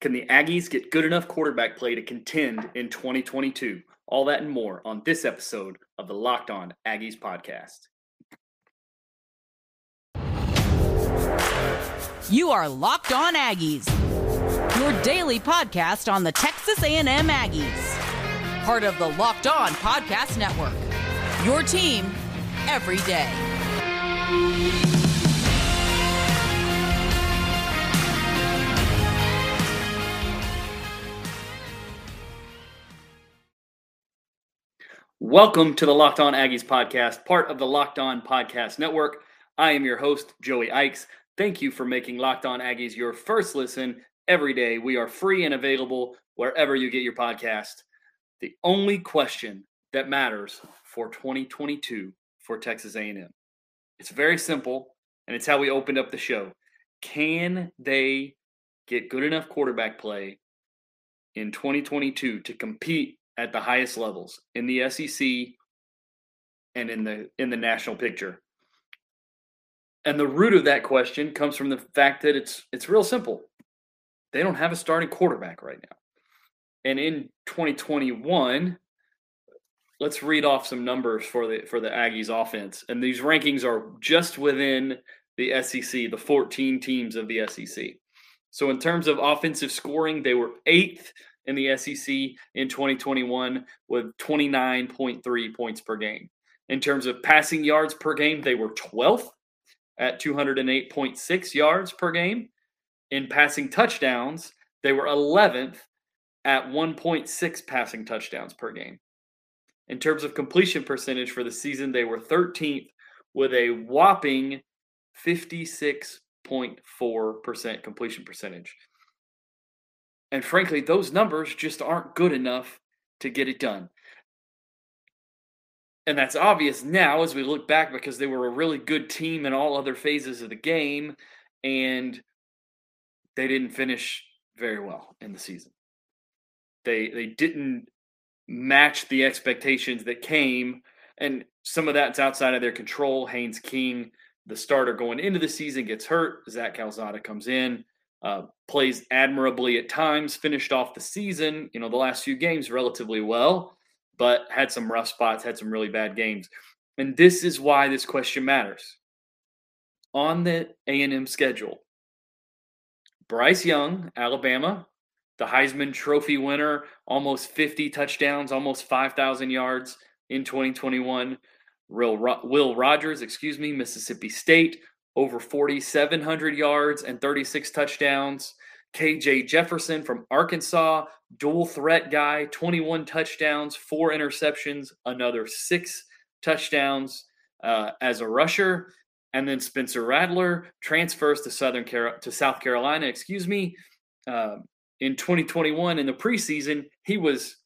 Can the Aggies get good enough quarterback play to contend in 2022? All that and more on this episode of the Locked On Aggies podcast. You are Locked On Aggies, your daily podcast on the Texas A&M Aggies, part of the Locked On Podcast Network. Your team every day. Welcome to the Locked On Aggies podcast, part of the Locked On Podcast Network. I am your host, Joey Ikes. Thank you for making Locked On Aggies your first listen every day. We are free and available wherever you get your podcast. The only question that matters for 2022 for Texas A&M. It's very simple, and it's how we opened up the show. Can they get good enough quarterback play in 2022 to compete at the highest levels in the SEC and in the in the national picture. And the root of that question comes from the fact that it's it's real simple. They don't have a starting quarterback right now. And in 2021, let's read off some numbers for the for the Aggies offense. And these rankings are just within the SEC, the 14 teams of the SEC. So in terms of offensive scoring, they were 8th in the SEC in 2021 with 29.3 points per game. In terms of passing yards per game, they were 12th at 208.6 yards per game. In passing touchdowns, they were 11th at 1.6 passing touchdowns per game. In terms of completion percentage for the season, they were 13th with a whopping 56.4% completion percentage. And frankly, those numbers just aren't good enough to get it done. And that's obvious now as we look back because they were a really good team in all other phases of the game and they didn't finish very well in the season. They they didn't match the expectations that came and some of that's outside of their control. Haynes King, the starter going into the season, gets hurt. Zach Calzada comes in. Uh, plays admirably at times, finished off the season, you know, the last few games relatively well, but had some rough spots, had some really bad games. And this is why this question matters. On the A&M schedule, Bryce Young, Alabama, the Heisman Trophy winner, almost 50 touchdowns, almost 5,000 yards in 2021. Will Rogers, excuse me, Mississippi State, over 4,700 yards and 36 touchdowns. KJ Jefferson from Arkansas, dual threat guy, 21 touchdowns, four interceptions, another six touchdowns uh, as a rusher. And then Spencer Rattler transfers to Southern Car- to South Carolina, excuse me. Uh, in 2021, in the preseason, he was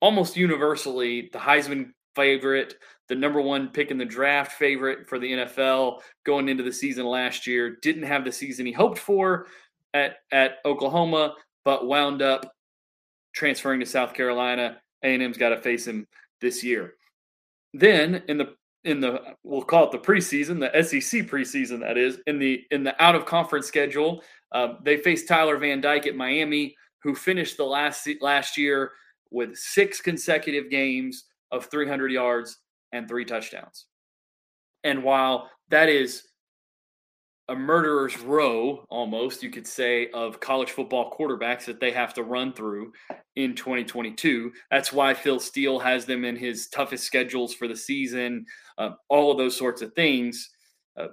almost universally the Heisman favorite, the number one pick in the draft favorite for the NFL going into the season last year. Didn't have the season he hoped for at, at Oklahoma, but wound up transferring to South Carolina. A&M's got to face him this year. Then in the in the we'll call it the preseason, the SEC preseason that is in the in the out of conference schedule, uh, they faced Tyler Van Dyke at Miami, who finished the last last year with six consecutive games of 300 yards and three touchdowns. And while that is a murderer's row, almost, you could say, of college football quarterbacks that they have to run through in 2022. That's why Phil Steele has them in his toughest schedules for the season, uh, all of those sorts of things. Uh,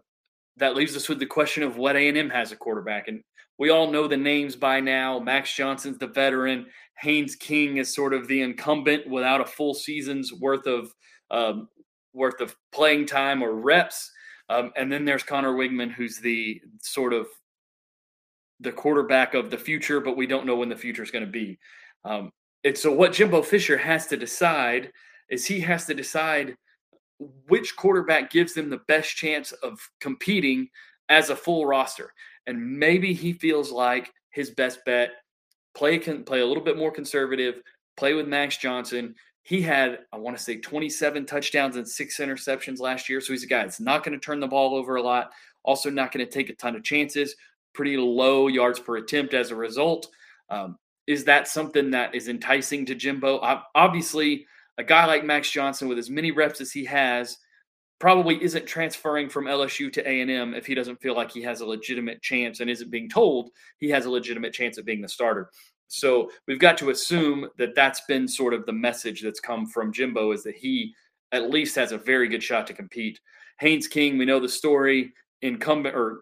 that leaves us with the question of what A&M has a quarterback. And we all know the names by now. Max Johnson's the veteran. Haynes King is sort of the incumbent without a full season's worth of um, worth of playing time or reps. Um, and then there's Conner Weigman, who's the sort of the quarterback of the future, but we don't know when the future is going to be. Um, and so what Jimbo Fisher has to decide is he has to decide which quarterback gives them the best chance of competing as a full roster. And maybe he feels like his best bet play can play a little bit more conservative, play with Max Johnson. He had, I want to say, 27 touchdowns and six interceptions last year. So he's a guy that's not going to turn the ball over a lot, also not going to take a ton of chances. pretty low yards per attempt as a result. Um, is that something that is enticing to Jimbo? Obviously, a guy like Max Johnson, with as many reps as he has, probably isn't transferring from LSU to A&M if he doesn't feel like he has a legitimate chance and isn't being told he has a legitimate chance of being the starter. So we've got to assume that that's been sort of the message that's come from Jimbo is that he at least has a very good shot to compete. Haynes King, we know the story, incumbent or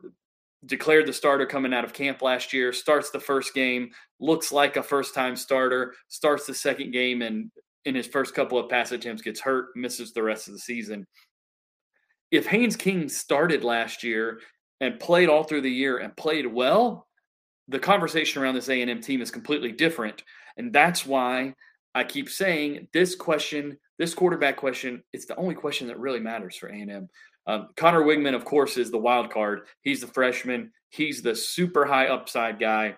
declared the starter coming out of camp last year, starts the first game, looks like a first time starter, starts the second game, and in his first couple of pass attempts gets hurt, misses the rest of the season. If Haynes King started last year and played all through the year and played well, the conversation around this A&M team is completely different. And that's why I keep saying this question, this quarterback question, it's the only question that really matters for A&M. Um, Conner Weigman, of course, is the wild card. He's the freshman. He's the super high upside guy.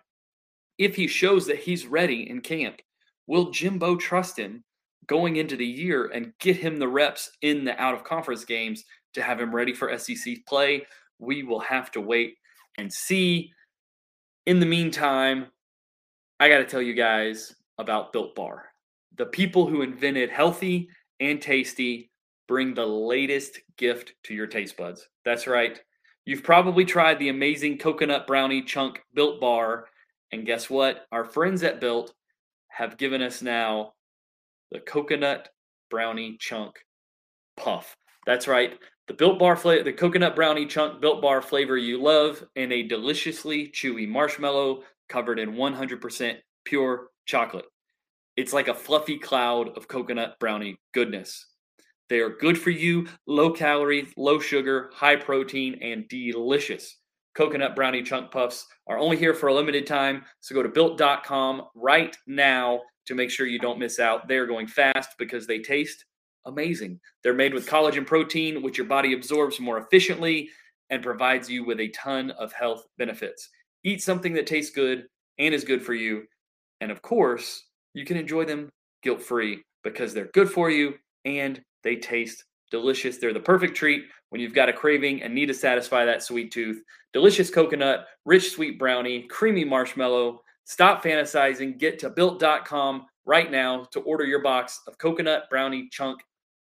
If he shows that he's ready in camp, will Jimbo trust him going into the year and get him the reps in the out of conference games to have him ready for SEC play? We will have to wait and see. In the meantime, I got to tell you guys about Built Bar. The people who invented healthy and tasty bring the latest gift to your taste buds. That's right. You've probably tried the amazing coconut brownie chunk built bar. And guess what? Our friends at Built have given us now the coconut brownie chunk puff. That's right. The built bar flavor, the coconut brownie chunk built bar flavor you love, and a deliciously chewy marshmallow covered in 100% pure chocolate. It's like a fluffy cloud of coconut brownie goodness. They are good for you, low calorie, low sugar, high protein, and delicious. Coconut brownie chunk puffs are only here for a limited time. So go to built.com right now to make sure you don't miss out. They're going fast because they taste amazing. They're made with collagen protein, which your body absorbs more efficiently and provides you with a ton of health benefits. Eat something that tastes good and is good for you. And of course, you can enjoy them guilt free because they're good for you and they taste delicious. They're the perfect treat when you've got a craving and need to satisfy that sweet tooth. Delicious coconut, rich sweet brownie, creamy marshmallow. Stop fantasizing. Get to built.com right now to order your box of coconut brownie chunk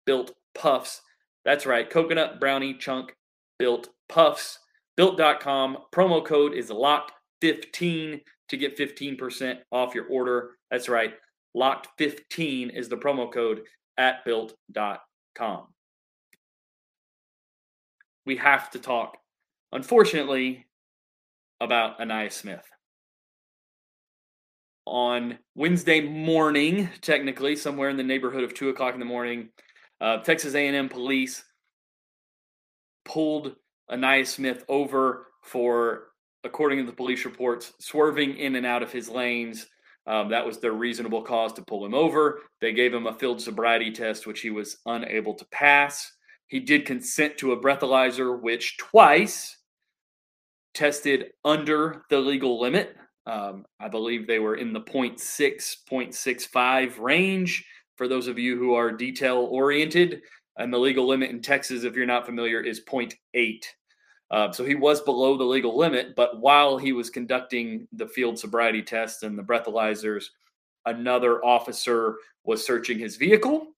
built puffs. That's right, coconut brownie chunk built puffs. Built.com. Promo code is locked15 to get 15% off your order. That's right, locked15 is the promo code at built.com. We have to talk, unfortunately, about Ainias Smith. On Wednesday morning, technically, somewhere in the neighborhood of two o'clock in the morning, uh, Texas A&M police pulled Ainias Smith over for, according to the police reports, swerving in and out of his lanes um, that was their reasonable cause to pull him over. They gave him a field sobriety test, which he was unable to pass. He did consent to a breathalyzer, which twice tested under the legal limit. Um, I believe they were in the 0.6, 0.65 range. For those of you who are detail oriented, and the legal limit in Texas, if you're not familiar, is 0.8. Uh, so he was below the legal limit, but while he was conducting the field sobriety test and the breathalyzers, another officer was searching his vehicle.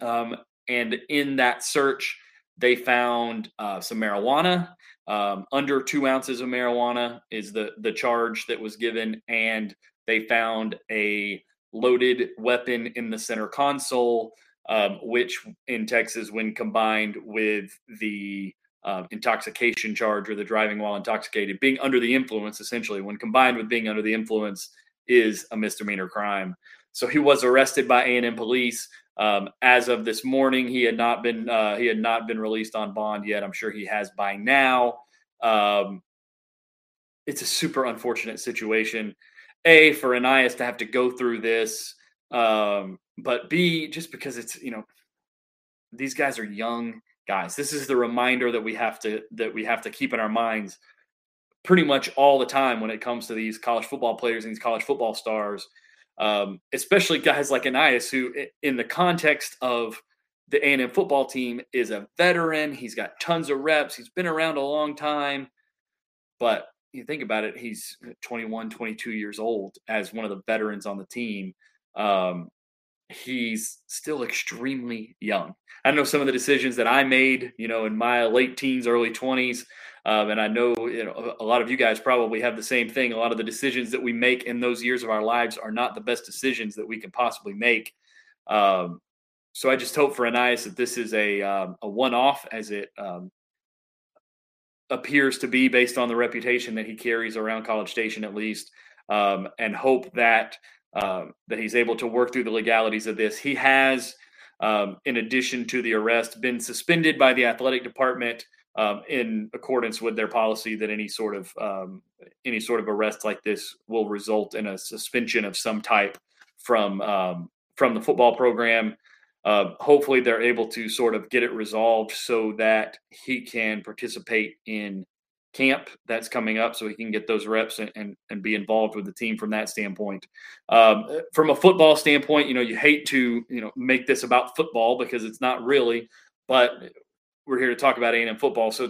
Um, and in that search, they found uh, some marijuana. Um, under two ounces of marijuana is the the charge that was given, and they found a loaded weapon in the center console, um, which in Texas, when combined with the uh, intoxication charge or the driving while intoxicated, being under the influence, essentially, when combined with being under the influence, is a misdemeanor crime. So he was arrested by A&M police. Um, as of this morning, he had not been uh, he had not been released on bond yet. I'm sure he has by now. Um, it's a super unfortunate situation. A for Ainias to have to go through this, um, but B just because it's you know these guys are young guys. This is the reminder that we have to that we have to keep in our minds pretty much all the time when it comes to these college football players and these college football stars, um, especially guys like Ainias, who, in the context of the A&M football team, is a veteran. He's got tons of reps. He's been around a long time, but you think about it, he's 21, 22 years old as one of the veterans on the team. Um, he's still extremely young. I know some of the decisions that I made, you know, in my late teens, early 20s. Um, and I know, you know a lot of you guys probably have the same thing. A lot of the decisions that we make in those years of our lives are not the best decisions that we can possibly make. Um, so I just hope for Ainias that this is a um, a one off, as it um, appears to be based on the reputation that he carries around College Station, at least, um, and hope that uh, that he's able to work through the legalities of this. He has, um, in addition to the arrest, been suspended by the athletic department um, in accordance with their policy that any sort of um, any sort of arrest like this will result in a suspension of some type from um, from the football program. Uh, hopefully, they're able to sort of get it resolved so that he can participate in camp that's coming up so he can get those reps and, and, and be involved with the team from that standpoint. Um, from a football standpoint, you know, you hate to, you know, make this about football because it's not really, but we're here to talk about A&M football. So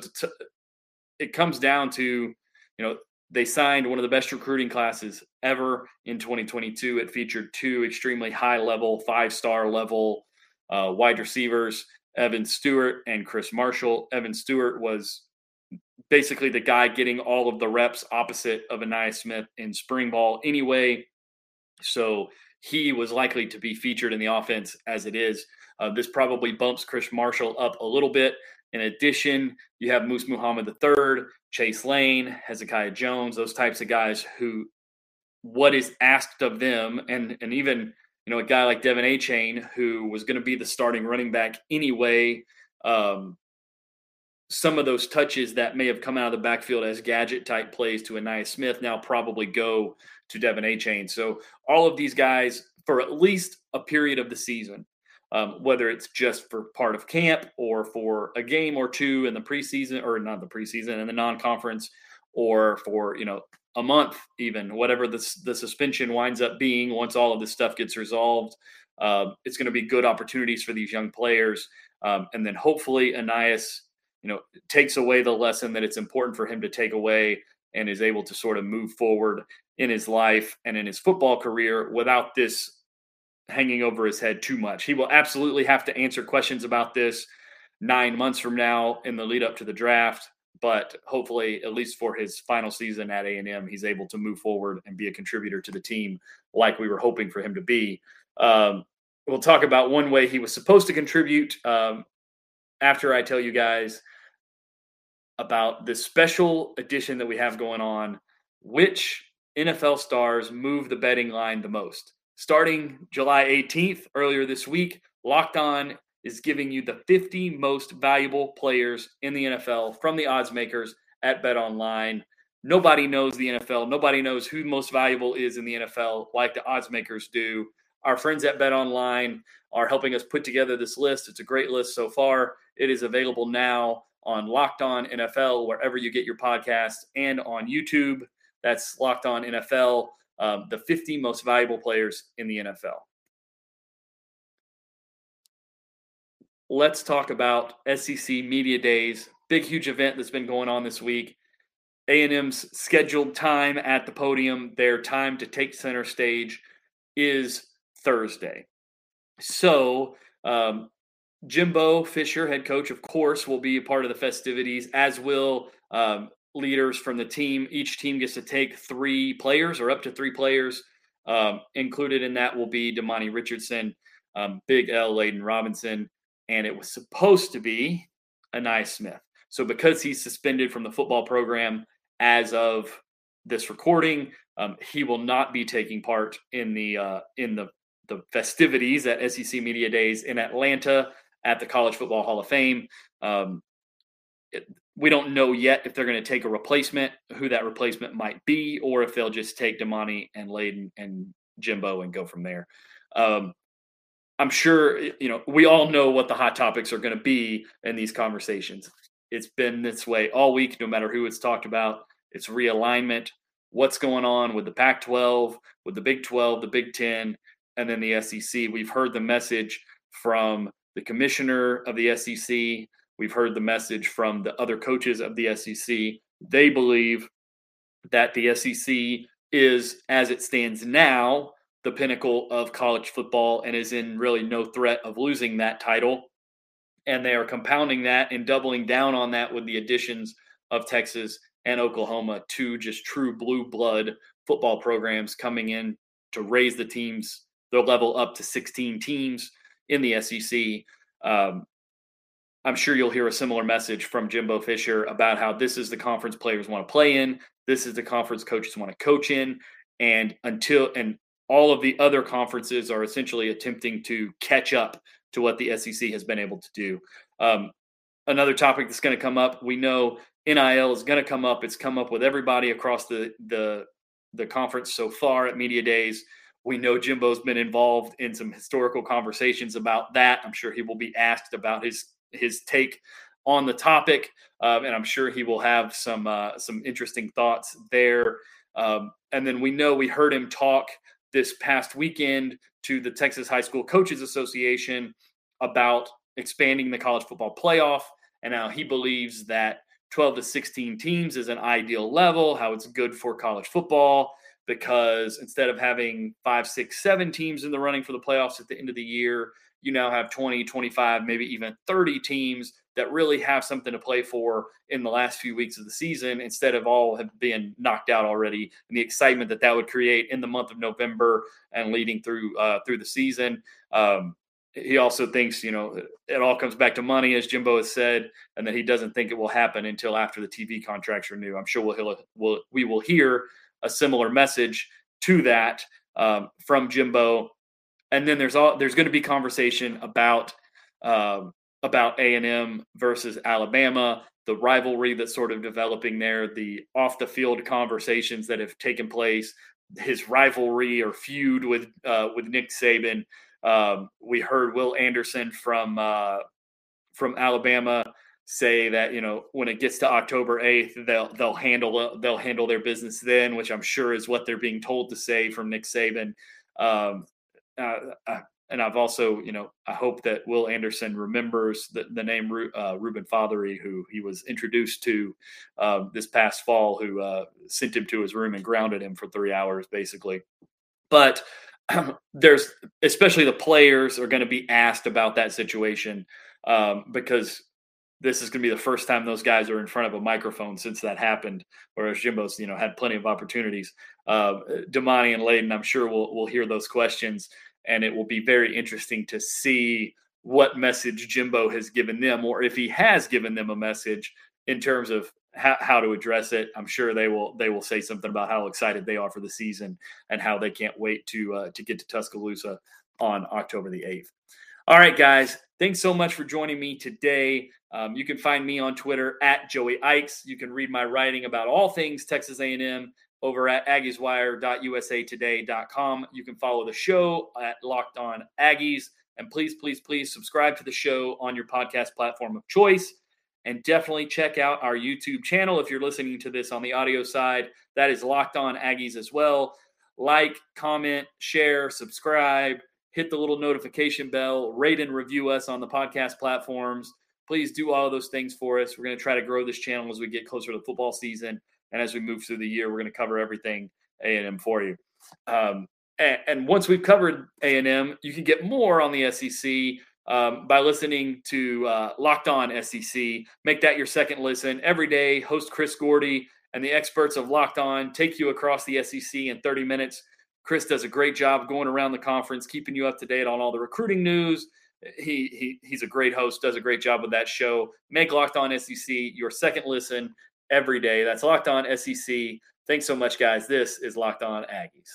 it comes down to, you know, they signed one of the best recruiting classes ever in 2022. It featured two extremely high level, five star level uh, wide receivers, Evan Stewart and Chris Marshall. Evan Stewart was basically the guy getting all of the reps opposite of Ainias Smith in spring ball anyway. So he was likely to be featured in the offense as it is. Uh, this probably bumps Chris Marshall up a little bit. In addition, you have Moose Muhammad III, Chase Lane, Hezekiah Jones, those types of guys who what is asked of them, and and even you know a guy like Devon Achane who was going to be the starting running back anyway. Um, some of those touches that may have come out of the backfield as gadget type plays to Ainias Smith now probably go to Devon Achane. So all of these guys for at least a period of the season, um, whether it's just for part of camp or for a game or two in the preseason or not the preseason in the non-conference or for you know a month even whatever the, the suspension winds up being once all of this stuff gets resolved uh, it's going to be good opportunities for these young players um, and then hopefully Ainias you know, takes away the lesson that it's important for him to take away and is able to sort of move forward in his life and in his football career without this hanging over his head too much. He will absolutely have to answer questions about this nine months from now in the lead up to the draft. But hopefully, at least for his final season at A and M, he's able to move forward and be a contributor to the team like we were hoping for him to be. Um, we'll talk about one way he was supposed to contribute um, after I tell you guys about this special edition that we have going on. Which NFL stars move the betting line the most? Starting July 18th, earlier this week, Locked On is giving you the 50 most valuable players in the NFL from the odds makers at Bet Online. Nobody knows the NFL. Nobody knows who most valuable is in the NFL like the odds makers do. Our friends at Bet Online are helping us put together this list. It's a great list so far. It is available now on Locked On NFL, wherever you get your podcasts, and on YouTube. That's Locked On NFL, um, the 50 most valuable players in the NFL. Let's talk about SEC Media Days, big, huge event that's been going on this week. A&M's scheduled time at the podium, their time to take center stage is Thursday. So, um, Jimbo Fisher, head coach, of course, will be a part of the festivities, as will um, leaders from the team. Each team gets to take three players or up to three players. Um, included in that will be Demani Richardson, um, Big L, Layden Robinson, and it was supposed to be Ainias Smith. So because he's suspended from the football program as of this recording, um, he will not be taking part in the uh, in the the festivities at SEC Media Days in Atlanta at the College Football Hall of Fame. Um, it, we don't know yet if they're going to take a replacement, who that replacement might be, or if they'll just take Demani and Layden and Jimbo and go from there. Um, I'm sure you know we all know what the hot topics are going to be in these conversations. It's been this way all week, no matter who it's talked about. It's realignment, what's going on with the Pac 12, with the Big 12, the Big 10, and then the SEC. We've heard the message from the commissioner of the SEC. We've heard the message from the other coaches of the SEC. They believe that the SEC is, as it stands now, the pinnacle of college football and is in really no threat of losing that title. And they are compounding that and doubling down on that with the additions of Texas and Oklahoma, two just true blue blood football programs coming in to raise the teams, their level up to 16 teams in the SEC. Um, I'm sure you'll hear a similar message from Jimbo Fisher about how this is the conference players want to play in, this is the conference coaches want to coach in, and until and all of the other conferences are essentially attempting to catch up to what the SEC has been able to do. Um, another topic that's going to come up, we know NIL is going to come up. It's come up with everybody across the the the conference so far at media days. We know Jimbo's been involved in some historical conversations about that. I'm sure he will be asked about his his take on the topic, um, and I'm sure he will have some uh, some interesting thoughts there. Um, and then we know we heard him talk this past weekend to the Texas High School Coaches Association about expanding the college football playoff, and how he believes that 12 to 16 teams is an ideal level, how it's good for college football because instead of having five, six, seven teams in the running for the playoffs at the end of the year, you now have 20, 25, maybe even 30 teams that really have something to play for in the last few weeks of the season instead of all have been knocked out already and the excitement that that would create in the month of November and leading through uh, through the season. Um, he also thinks, you know, it all comes back to money, as Jimbo has said, and that he doesn't think it will happen until after the TV contracts are renew. I'm sure we'll, we'll we will hear a similar message to that um, from Jimbo. And then there's all there's going to be conversation about um, about A and M versus Alabama, the rivalry that's sort of developing there, the off the field conversations that have taken place, his rivalry or feud with uh, with Nick Saban. Um, we heard Will Anderson from uh, from Alabama say that you know when it gets to October eighth, they'll they'll handle they'll handle their business then, which I'm sure is what they're being told to say from Nick Saban. Um, uh, uh and I've also, you know, I hope that Will Anderson remembers the, the name uh, Reuben Fatheree, who he was introduced to uh, this past fall, who uh, sent him to his room and grounded him for three hours, basically. But there's especially the players are going to be asked about that situation um, because this is going to be the first time those guys are in front of a microphone since that happened. Whereas Jimbo's, you know, had plenty of opportunities. Uh, Demani and Layden, I'm sure will will hear those questions, and it will be very interesting to see what message Jimbo has given them, or if he has given them a message in terms of how, how to address it. I'm sure they will they will say something about how excited they are for the season and how they can't wait to uh, to get to Tuscaloosa on October the 8th. All right, guys. Thanks so much for joining me today. Um, you can find me on Twitter at Joey Ikes. You can read my writing about all things Texas A&M over at aggieswire.usatoday.com. You can follow the show at Locked On Aggies. And please, please, please subscribe to the show on your podcast platform of choice. And definitely check out our YouTube channel if you're listening to this on the audio side. That is Locked On Aggies as well. Like, comment, share, subscribe, hit the little notification bell, rate and review us on the podcast platforms. Please do all those things for us. We're going to try to grow this channel as we get closer to the football season. And as we move through the year, we're going to cover everything A&M for you. Um, and, and, once we've covered A&M, you can get more on the SEC um, by listening to uh, Locked On SEC. Make that your second listen every day. Host Chris Gordy and the experts of Locked On take you across the SEC in 30 minutes. Chris does a great job going around the conference, keeping you up to date on all the recruiting news. He, he he's a great host, does a great job with that show. Make Locked On SEC your second listen every day. That's Locked On SEC. Thanks so much, guys. This is Locked On Aggies.